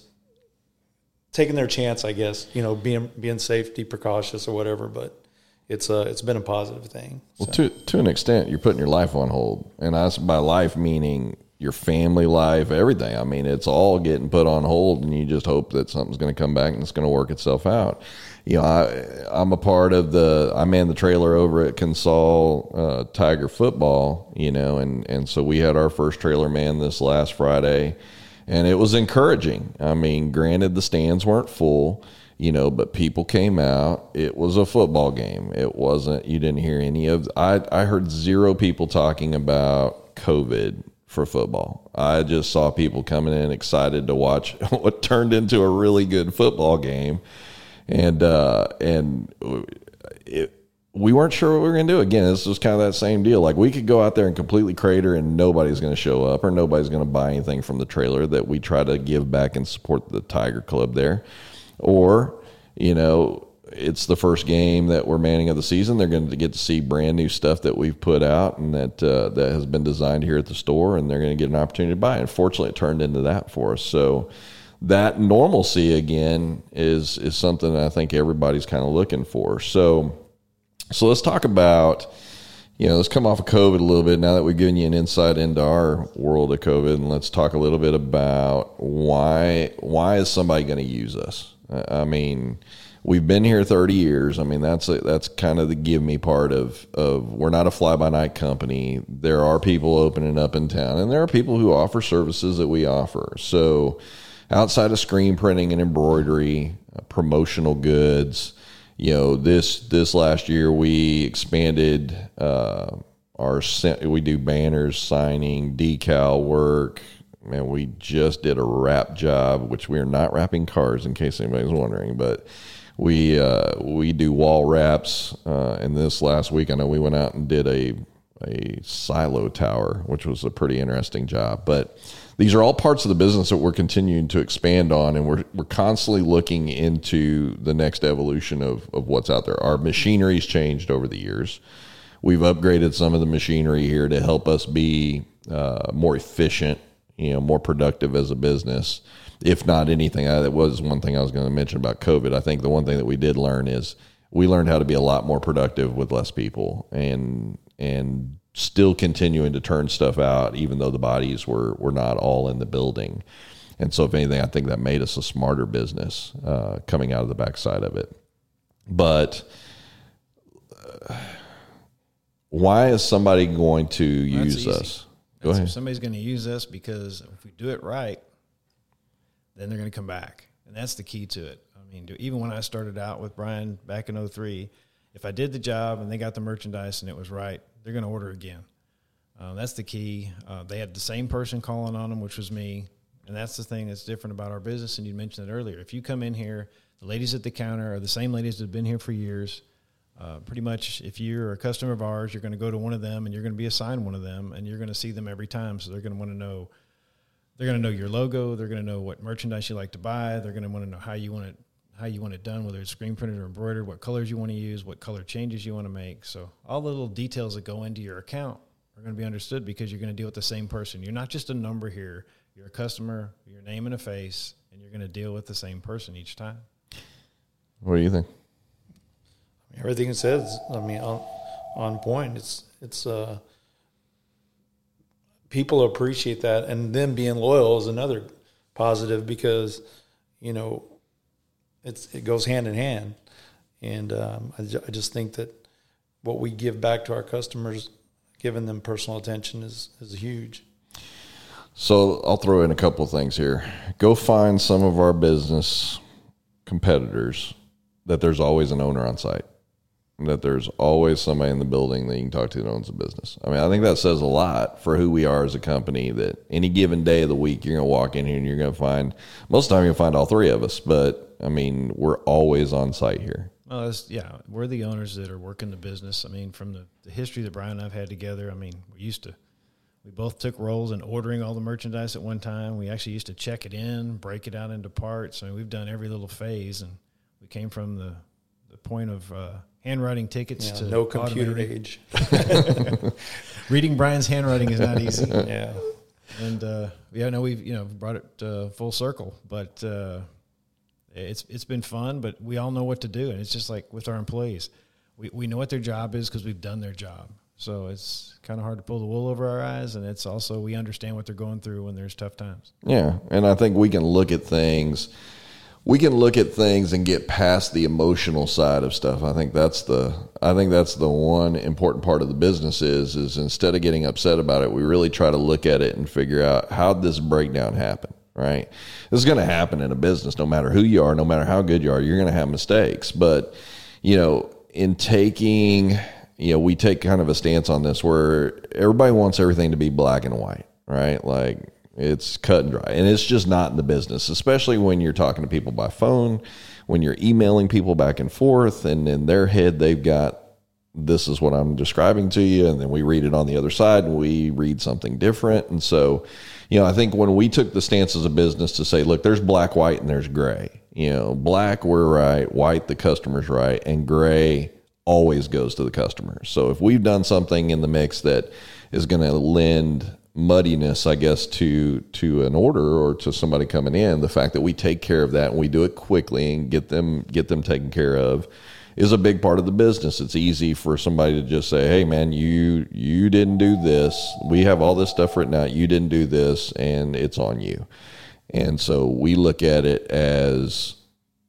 taking their chance, I guess, you know, being, being safety precautious or whatever, but it's a, it's been a positive thing. Well, to to an extent, you're putting your life on hold, and I by life meaning your family life, everything. I mean, it's all getting put on hold, and you just hope that something's going to come back and it's going to work itself out. You know, I I'm a part of the I man the trailer over at Consol uh, Tiger Football. You know, and and so we had our first trailer man this last Friday, and it was encouraging. I mean, granted the stands weren't full you know but people came out it was a football game it wasn't you didn't hear any of i i heard zero people talking about covid for football i just saw people coming in excited to watch what turned into a really good football game and uh and it we weren't sure what we were going to do. Again, this was kind of that same deal. Like we could go out there and completely crater, and nobody's going to show up, or nobody's going to buy anything from the trailer that we try to give back and support the Tiger Club there or you know it's the first game that we're manning of the season they're going to get to see brand new stuff that we've put out and that uh, that has been designed here at the store and they're going to get an opportunity to buy it. fortunately, it turned into that for us so that normalcy again is is something i think everybody's kind of looking for so so let's talk about you know, let's come off of COVID a little bit now that we've given you an insight into our world of COVID, and let's talk a little bit about why why is somebody going to use us? I mean, we've been here 30 years. I mean, that's a, that's kind of the give me part of of we're not a fly by night company. There are people opening up in town, and there are people who offer services that we offer. So, outside of screen printing and embroidery, uh, promotional goods you know this this last year we expanded uh, our we do banners signing decal work man we just did a wrap job which we are not wrapping cars in case anybody's wondering but We uh, we do wall wraps, uh, and this last week I know we went out and did a a silo tower, which was a pretty interesting job. But these are all parts of the business that we're continuing to expand on, and we're we're constantly looking into the next evolution of of what's out there. Our machinery's changed over the years. We've upgraded some of the machinery here to help us be uh, more efficient, you know, more productive as a business. If not anything, I, that was one thing I was going to mention about COVID. I think the one thing that we did learn is we learned how to be a lot more productive with less people, and and still continuing to turn stuff out, even though the bodies were were not all in the building. And so, if anything, I think that made us a smarter business uh, coming out of the backside of it. But uh, why is somebody going to use easy. us? Go ahead. Somebody's going to use us because if we do it right, then they're going to come back, and that's the key to it. I mean, even when I started out with Brian back in 03, if I did the job and they got the merchandise and it was right, they're going to order again. Uh, that's the key. Uh, they had the same person calling on them, which was me, and that's the thing that's different about our business. And you mentioned it earlier. If you come in here, the ladies at the counter are the same ladies that have been here for years. Uh, pretty much, if you're a customer of ours, you're going to go to one of them and you're going to be assigned one of them, and you're going to see them every time. So they're going to want to know. They're going to know your logo. They're going to know what merchandise you like to buy. They're going to want to know how you want it, how you want it done, whether it's screen printed or embroidered, what colors you want to use, what color changes you want to make. So all the little details that go into your account are going to be understood because you're going to deal with the same person. You're not just a number here. You're a customer, your name and a face, and you're going to deal with the same person each time. What do you think? Everything it says, I mean, on, on point. It's it's uh, people appreciate that, and them being loyal is another positive because you know it's it goes hand in hand, and um, I, I just think that what we give back to our customers, giving them personal attention, is is huge. So I'll throw in a couple things here. Go find some of our business competitors that there's always an owner on site. That there's always somebody in the building that you can talk to that owns a business. I mean, I think that says a lot for who we are as a company. That any given day of the week, you're going to walk in here and you're going to find most of the time you'll find all three of us. But I mean, we're always on site here. Well, it's, yeah, we're the owners that are working the business. I mean, from the, the history that Brian and I've had together, I mean, we used to, we both took roles in ordering all the merchandise at one time. We actually used to check it in, break it out into parts. I mean, we've done every little phase, and we came from the, the point of uh, handwriting tickets Yeah, to no computer automating. age. Reading Brian's handwriting is not easy. yeah. and uh, yeah, no, we've you know brought it uh, full circle, but uh, it's it's been fun. But we all know what to do, and it's just like with our employees, we we know what their job is because we've done their job. So it's kind of hard to pull the wool over our eyes, and it's also we understand what they're going through when there's tough times. Yeah, and I think we can look at things. We can look at things and get past the emotional side of stuff. I think that's the I think that's the one important part of the business is is instead of getting upset about it, we really try to look at it and figure out how this breakdown happen, right? This is going to happen in a business no matter who you are, no matter how good you are, you're going to have mistakes. But, you know, in taking, you know, we take kind of a stance on this where everybody wants everything to be black and white, right? Like it's cut and dry. And it's just not in the business, especially when you're talking to people by phone, when you're emailing people back and forth, and in their head, they've got this is what I'm describing to you. And then we read it on the other side and we read something different. And so, you know, I think when we took the stance as a business to say, look, there's black, white, and there's gray. You know, black, we're right, white, the customer's right, and gray always goes to the customer. So if we've done something in the mix that is going to lend muddiness, I guess, to to an order or to somebody coming in, the fact that we take care of that and we do it quickly and get them get them taken care of is a big part of the business. It's easy for somebody to just say, "Hey, man, you you didn't do this. We have all this stuff written out. You didn't do this, and it's on you." And so we look at it as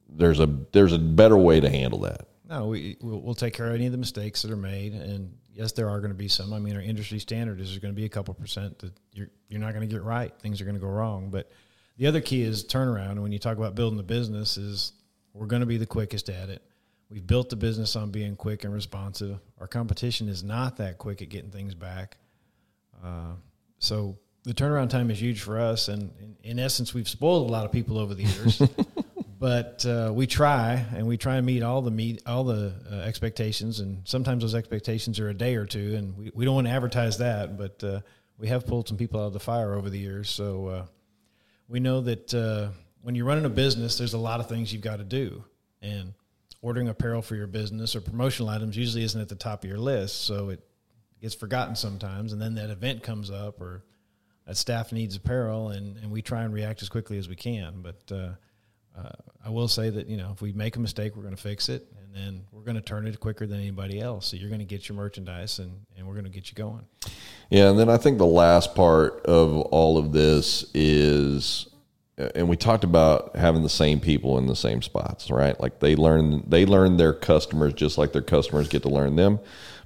there's a there's a better way to handle that. No, we we'll, we'll take care of any of the mistakes that are made, and yes, there are going to be some. I mean, our industry standard is there's going to be a couple percent that you're you're not going to get right. Things are going to go wrong. But the other key is turnaround. And when you talk about building the business, is we're going to be the quickest at it. We've built the business on being quick and responsive. Our competition is not that quick at getting things back. Uh, so the turnaround time is huge for us, and in, in essence, we've spoiled a lot of people over the years. but uh, we try and we try and meet all the meet all the uh, expectations and sometimes those expectations are a day or two and we, we don't want to advertise that but uh, we have pulled some people out of the fire over the years so uh, we know that uh, when you're running a business there's a lot of things you've got to do and ordering apparel for your business or promotional items usually isn't at the top of your list so it gets forgotten sometimes and then that event comes up or that staff needs apparel and, and we try and react as quickly as we can but uh, I will say that you know if we make a mistake, we're going to fix it, and then we're going to turn it quicker than anybody else. So you're going to get your merchandise, and and we're going to get you going. Yeah, and then I think the last part of all of this is, and we talked about having the same people in the same spots, right? Like they learn they learn their customers just like their customers get to learn them,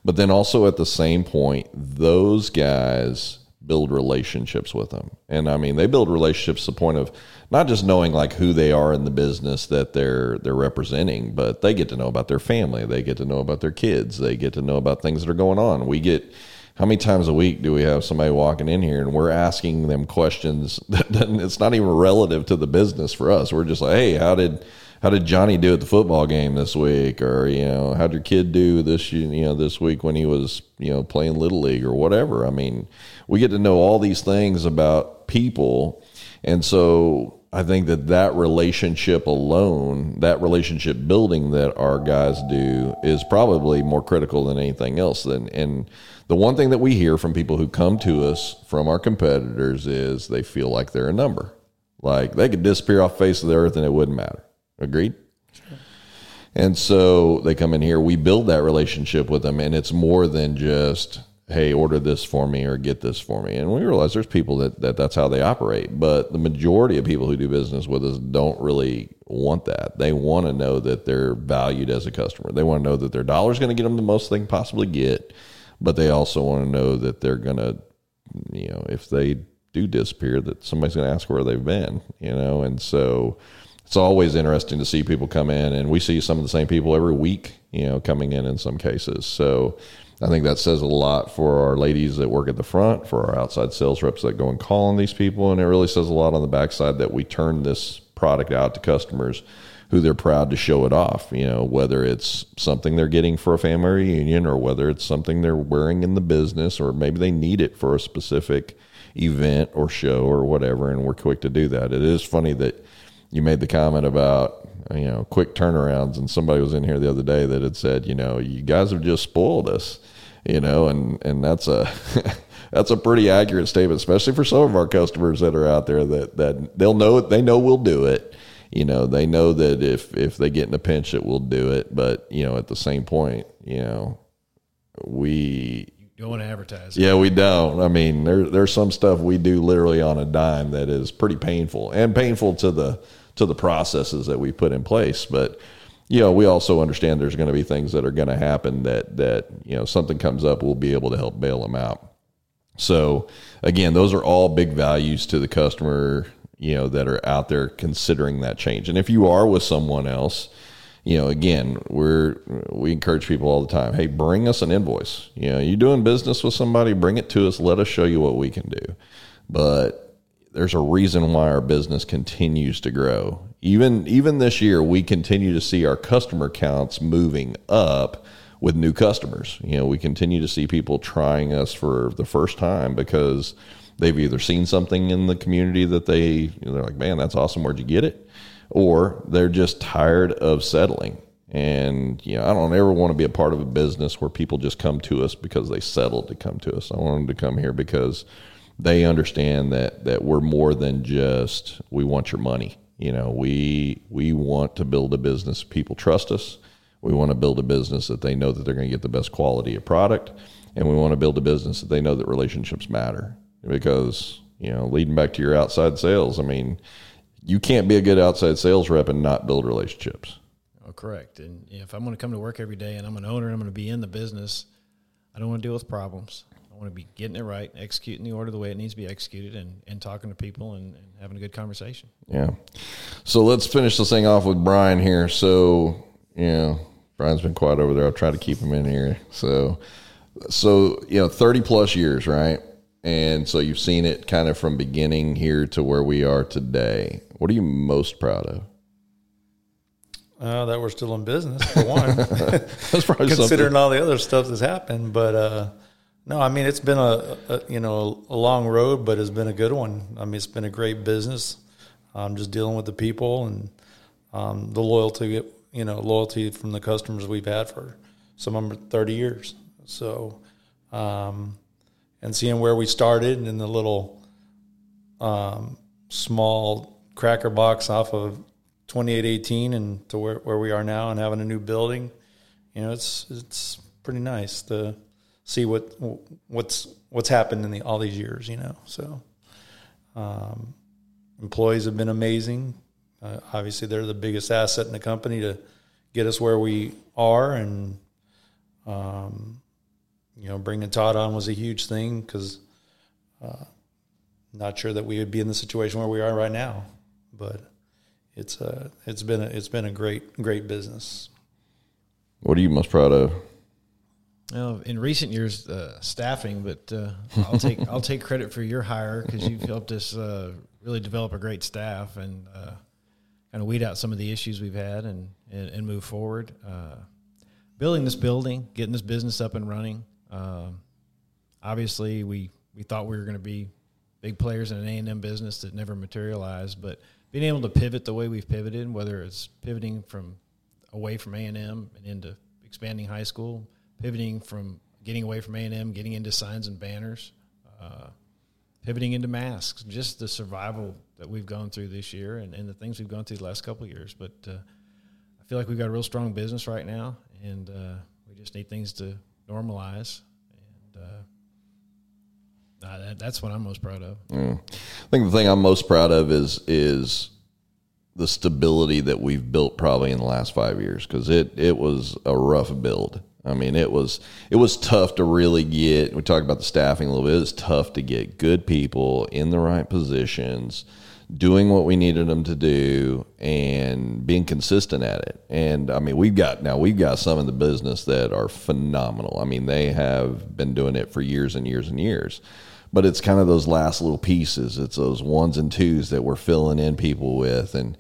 but then also at the same point, those guys build relationships with them. And I mean, they build relationships to the point of not just knowing like who they are in the business that they're they're representing, but they get to know about their family, they get to know about their kids, they get to know about things that are going on. We get how many times a week do we have somebody walking in here and we're asking them questions that it's not even relative to the business for us. We're just like, "Hey, how did how did Johnny do at the football game this week? Or, you know, how'd your kid do this, you know, this week when he was, you know, playing little league or whatever? I mean, we get to know all these things about people. And so I think that that relationship alone, that relationship building that our guys do is probably more critical than anything else. And, and the one thing that we hear from people who come to us from our competitors is they feel like they're a number. Like they could disappear off face of the earth and it wouldn't matter. Agreed? And so they come in here, we build that relationship with them, and it's more than just, hey, order this for me or get this for me. And we realize there's people that, that that's how they operate. But the majority of people who do business with us don't really want that. They want to know that they're valued as a customer. They want to know that their dollar is going to get them the most they can possibly get, but they also want to know that they're going to, you know, if they do disappear, that somebody's going to ask where they've been, you know, and so it's always interesting to see people come in, and we see some of the same people every week, you know, coming in in some cases. So I think that says a lot for our ladies that work at the front, for our outside sales reps that go and call on these people, and it really says a lot on the backside that we turn this product out to customers who they're proud to show it off. You know, whether it's something they're getting for a family reunion or whether it's something they're wearing in the business or maybe they need it for a specific event or show or whatever, and we're quick to do that. It is funny that you made the comment about you know quick turnarounds, and somebody was in here the other day that had said, you know, you guys have just spoiled us, you know, and and that's a that's a pretty accurate statement, especially for some of our customers that are out there that that they'll know they know we'll do it. You know, they know that if if they get in a pinch, it will do it. But you know, at the same point, you know, we don't want to advertise. Yeah, we don't. I mean, there, there's some stuff we do literally on a dime that is pretty painful and painful to the to the processes that we put in place. But you know, we also understand there's going to be things that are going to happen that that you know something comes up, we'll be able to help bail them out. So again, those are all big values to the customer. You know that are out there considering that change. And if you are with someone else, you know, again, we're we encourage people all the time. Hey, bring us an invoice. You know, you're doing business with somebody, bring it to us. Let us show you what we can do. But there's a reason why our business continues to grow. Even even this year, we continue to see our customer counts moving up with new customers. You know, we continue to see people trying us for the first time because they've either seen something in the community that they you know, they're like, man, that's awesome. Where'd you get it? Or they're just tired of settling. And you know, I don't ever want to be a part of a business where people just come to us because they settled to come to us. I want them to come here because they understand that that we're more than just we want your money. You know, we we want to build a business people trust us. We want to build a business that they know that they're going to get the best quality of product, and we want to build a business that they know that relationships matter. Because you know, leading back to your outside sales, I mean, you can't be a good outside sales rep and not build relationships. Oh, correct. And if I'm going to come to work every day and I'm an owner, and I'm going to be in the business. I don't want to deal with problems want to be getting it right, executing the order the way it needs to be executed, and, and talking to people and, and having a good conversation. Yeah. So let's finish this thing off with Brian here. So, you know, Brian's been quiet over there. I'll try to keep him in here. So, so you know, thirty plus years, right? And so you've seen it kind of from beginning here to where we are today. What are you most proud of? Uh, that we're still in business for one, That's probably considering something. all the other stuff that's happened. But uh, no, I mean it's been a, a you know a long road, but it's been a good one. I mean it's been a great business. I'm just dealing with the people and um, the loyalty, you know, loyalty from the customers we've had for some of them 30 years. So, um, and seeing where we started in the little um, small cracker box off of 2818 and to where, where we are now and having a new building, you know, it's it's pretty nice to see what what's what's happened in the, all these years, you know. So, um, employees have been amazing. Uh, obviously, they're the biggest asset in the company to get us where we are, and um, you know, bringing Todd on was a huge thing because uh, not sure that we would be in the situation where we are right now, but it's uh, it's been a, it's been a great great business. What are you most proud of? Well, in recent years, uh, staffing, but uh, I'll take I'll take credit for your hire because you've helped us uh, really develop a great staff and uh, kind of weed out some of the issues we've had and and, and move forward. Uh, building this building, getting this business up and running. Um, obviously, we we thought we were going to be big players in an A and M business that never materialized, but being able to pivot the way we've pivoted, whether it's pivoting from away from A and M and into expanding high school, pivoting from getting away from A and M, getting into signs and banners, uh, pivoting into masks, just the survival that we've gone through this year and, and the things we've gone through the last couple of years. But uh, I feel like we've got a real strong business right now, and uh, we just need things to normalize. And uh, that, that's what I'm most proud of. Yeah. I think the thing I'm most proud of is is the stability that we've built probably in the last five years because it it was a rough build. I mean, it was it was tough to really get. We talked about the staffing a little bit. It was tough to get good people in the right positions, doing what we needed them to do, and being consistent at it. And I mean, we've got now we've got some in the business that are phenomenal. I mean, they have been doing it for years and years and years but it's kind of those last little pieces. It's those ones and twos that we're filling in people with. And,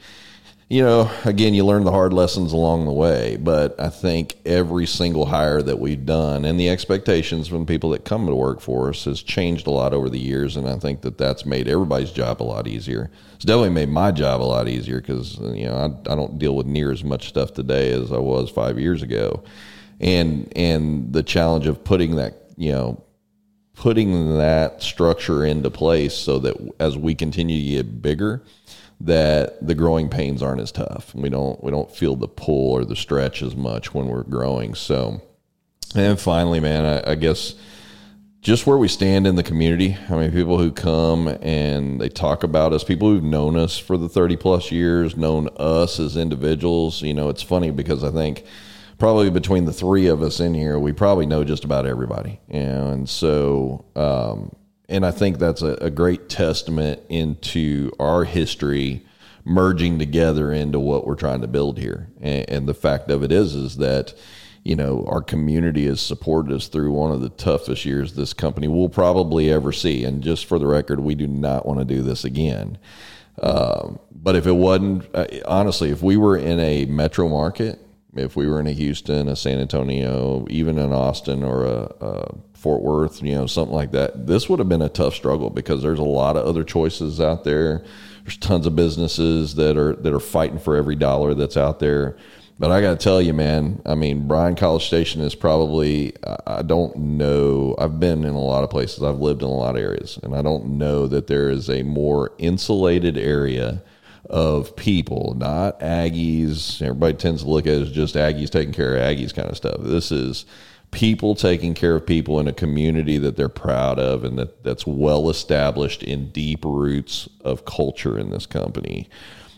you know, again, you learn the hard lessons along the way. But I think every single hire that we've done and the expectations from people that come to work for us has changed a lot over the years. And I think that that's made everybody's job a lot easier. It's definitely made my job a lot easier because, you know, I, I don't deal with near as much stuff today as I was five years ago. And, and the challenge of putting that, you know, putting that structure into place so that as we continue to get bigger that the growing pains aren't as tough we don't we don't feel the pull or the stretch as much when we're growing so and finally man I, I guess just where we stand in the community i mean people who come and they talk about us people who've known us for the 30 plus years known us as individuals you know it's funny because i think probably between the three of us in here, we probably know just about everybody. You know, and so, um, and I think that's a, a, great testament into our history merging together into what we're trying to build here. And, and the fact of it is, is that, you know, our community has supported us through one of the toughest years this company will probably ever see. And just for the record, we do not want to do this again. Um, but if it wasn't, uh, honestly, if we were in a metro market, if we were in a Houston, a San Antonio, even an Austin or a, a, Fort Worth, you know, something like that, this would have been a tough struggle because there's a lot of other choices out there. There's tons of businesses that are that are fighting for every dollar that's out there. But I got to tell you, man, I mean, Bryan College Station is probably, I don't know, I've been in a lot of places, I've lived in a lot of areas, and I don't know that there is a more insulated area of people, not Aggies. Everybody tends to look at it as just Aggies taking care of Aggies kind of stuff. This is people taking care of people in a community that they're proud of and that, that's well established in deep roots of culture in this company.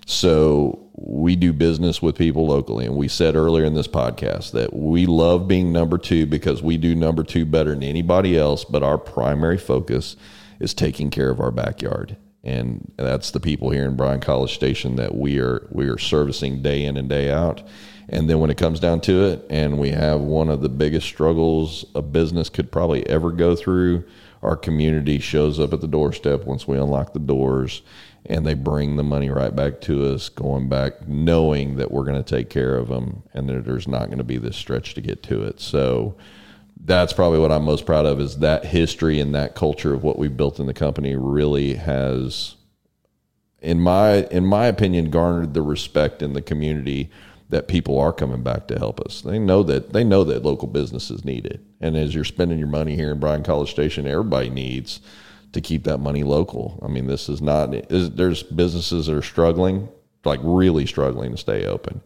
So we do business with people locally. And we said earlier in this podcast that we love being number two because we do number two better than anybody else. But our primary focus is taking care of our backyard and that's the people here in Bryan College Station that we are we are servicing day in and day out. And then when it comes down to it, and we have one of the biggest struggles a business could probably ever go through, our community shows up at the doorstep once we unlock the doors, and they bring the money right back to us, going back knowing that we're going to take care of them and that there's not going to be this stretch to get to it. So that's probably what I'm most proud of is that history and that culture of what we've built in the company really has in my in my opinion garnered the respect in the community that people are coming back to help us. They know that they know that local businesses need it. And as you're spending your money here in Bryan College Station, everybody needs to keep that money local. I mean, this is not there's businesses that are struggling, like really struggling to stay open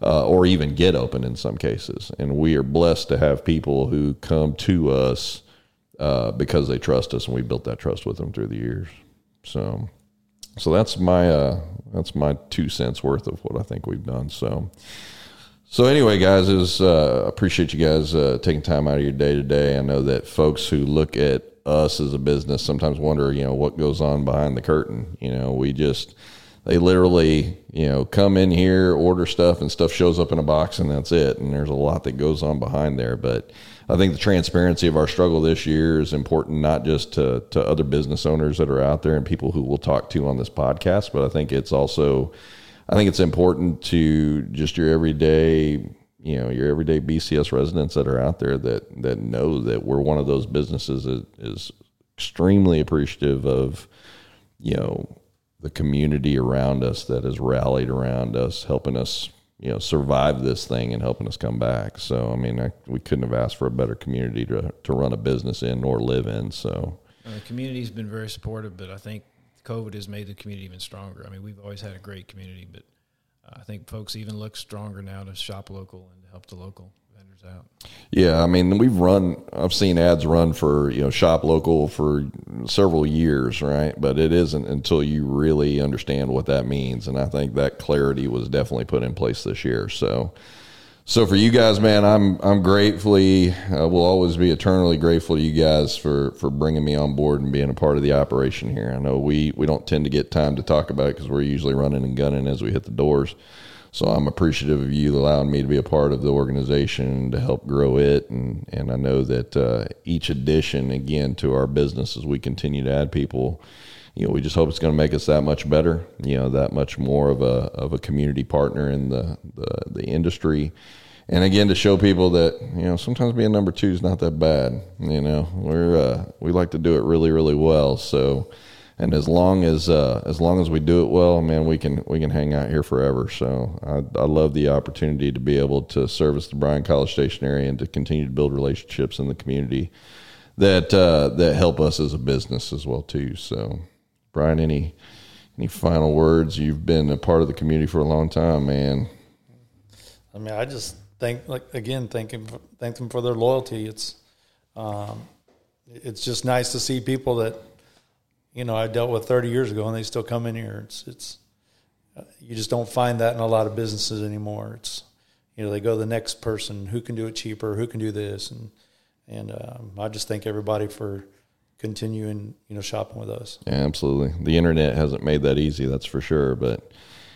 uh, or even get open in some cases. And we are blessed to have people who come to us uh, because they trust us, and we built that trust with them through the years. So, so that's my uh, that's my two cents worth of what I think we've done. So. So anyway, guys, is uh, appreciate you guys uh, taking time out of your day today. I know that folks who look at us as a business sometimes wonder, you know, what goes on behind the curtain. You know, we just they literally, you know, come in here, order stuff, and stuff shows up in a box, and that's it. And there's a lot that goes on behind there. But I think the transparency of our struggle this year is important, not just to to other business owners that are out there and people who we'll talk to on this podcast, but I think it's also, I think it's important to just your everyday you know your everyday BCS residents that are out there that that know that we're one of those businesses that is extremely appreciative of you know the community around us that has rallied around us, helping us, you know, survive this thing and helping us come back. So, I mean, I, we couldn't have asked for a better community to to run a business in or live in. So, uh, the community's been very supportive, but I think COVID has made the community even stronger. I mean, we've always had a great community, but uh, I think folks even look stronger now to shop local and to help the local out. Yeah, I mean, we've run. I've seen ads run for you know shop local for several years, right? But it isn't until you really understand what that means, and I think that clarity was definitely put in place this year. So, so for you guys, man, I'm I'm gratefully uh, will always be eternally grateful to you guys for for bringing me on board and being a part of the operation here. I know we we don't tend to get time to talk about it because we're usually running and gunning as we hit the doors. So I'm appreciative of you allowing me to be a part of the organization to help grow it. And, and I know that uh, each addition, again, to our business as we continue to add people, you know, we just hope it's going to make us that much better, you know, that much more of a, of a community partner in the, the, the industry. And again, to show people that, you know, sometimes being number two is not that bad. You know, we're, uh, we like to do it really, really well. So, and as long as uh, as long as we do it well, man, we can we can hang out here forever. So I, I love the opportunity to be able to service the Bryan College Station area and to continue to build relationships in the community that uh, that help us as a business as well too. So, Brian, any any final words? You've been a part of the community for a long time, man. I mean, I just thank like again thank thank them for their loyalty. It's um, it's just nice to see people that you know I dealt with 30 years ago, and they still come in here. It's it's uh, you just don't find that in a lot of businesses anymore. It's you know they go to the next person who can do it cheaper, who can do this, and and um, I just thank everybody for continuing you know shopping with us. Yeah, absolutely. The internet hasn't made that easy, that's for sure, but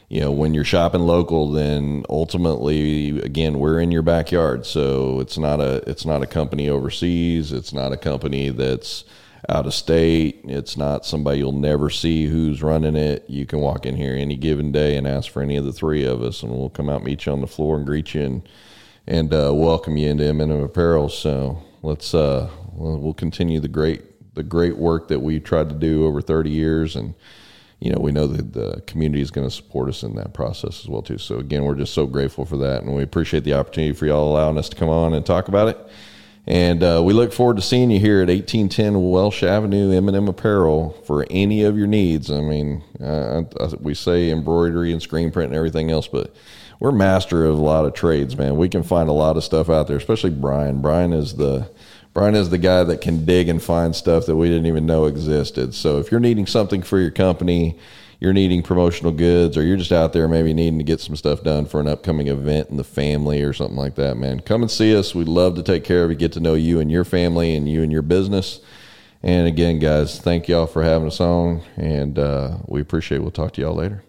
you know when you're shopping local then ultimately again we're in your backyard so it's not a it's not a company overseas it's not a company that's out of state. It's not somebody you'll never see who's running it. You can walk in here any given day and ask for any of the three of us, and we'll come out meet you on the floor and greet you and and uh, welcome you into M&M Apparel. So let's uh, we'll continue the great the great work that we tried to do over 30 years, and you know we know that the community is going to support us in that process as well too. So again, we're just so grateful for that, and we appreciate the opportunity for y'all allowing us to come on and talk about it. And uh, we look forward to seeing you here at 1810 Welsh Avenue, M&M Apparel for any of your needs. I mean, uh, we say embroidery and screen print and everything else, but we're master of a lot of trades, man. We can find a lot of stuff out there, especially Brian. Brian is the Brian is the guy that can dig and find stuff that we didn't even know existed. So if you're needing something for your company, you're needing promotional goods or you're just out there maybe needing to get some stuff done for an upcoming event in the family or something like that, man, come and see us. We'd love to take care of you, get to know you and your family and you and your business. And again, guys, thank y'all for having us on, and uh, we appreciate. It. We'll talk to y'all later.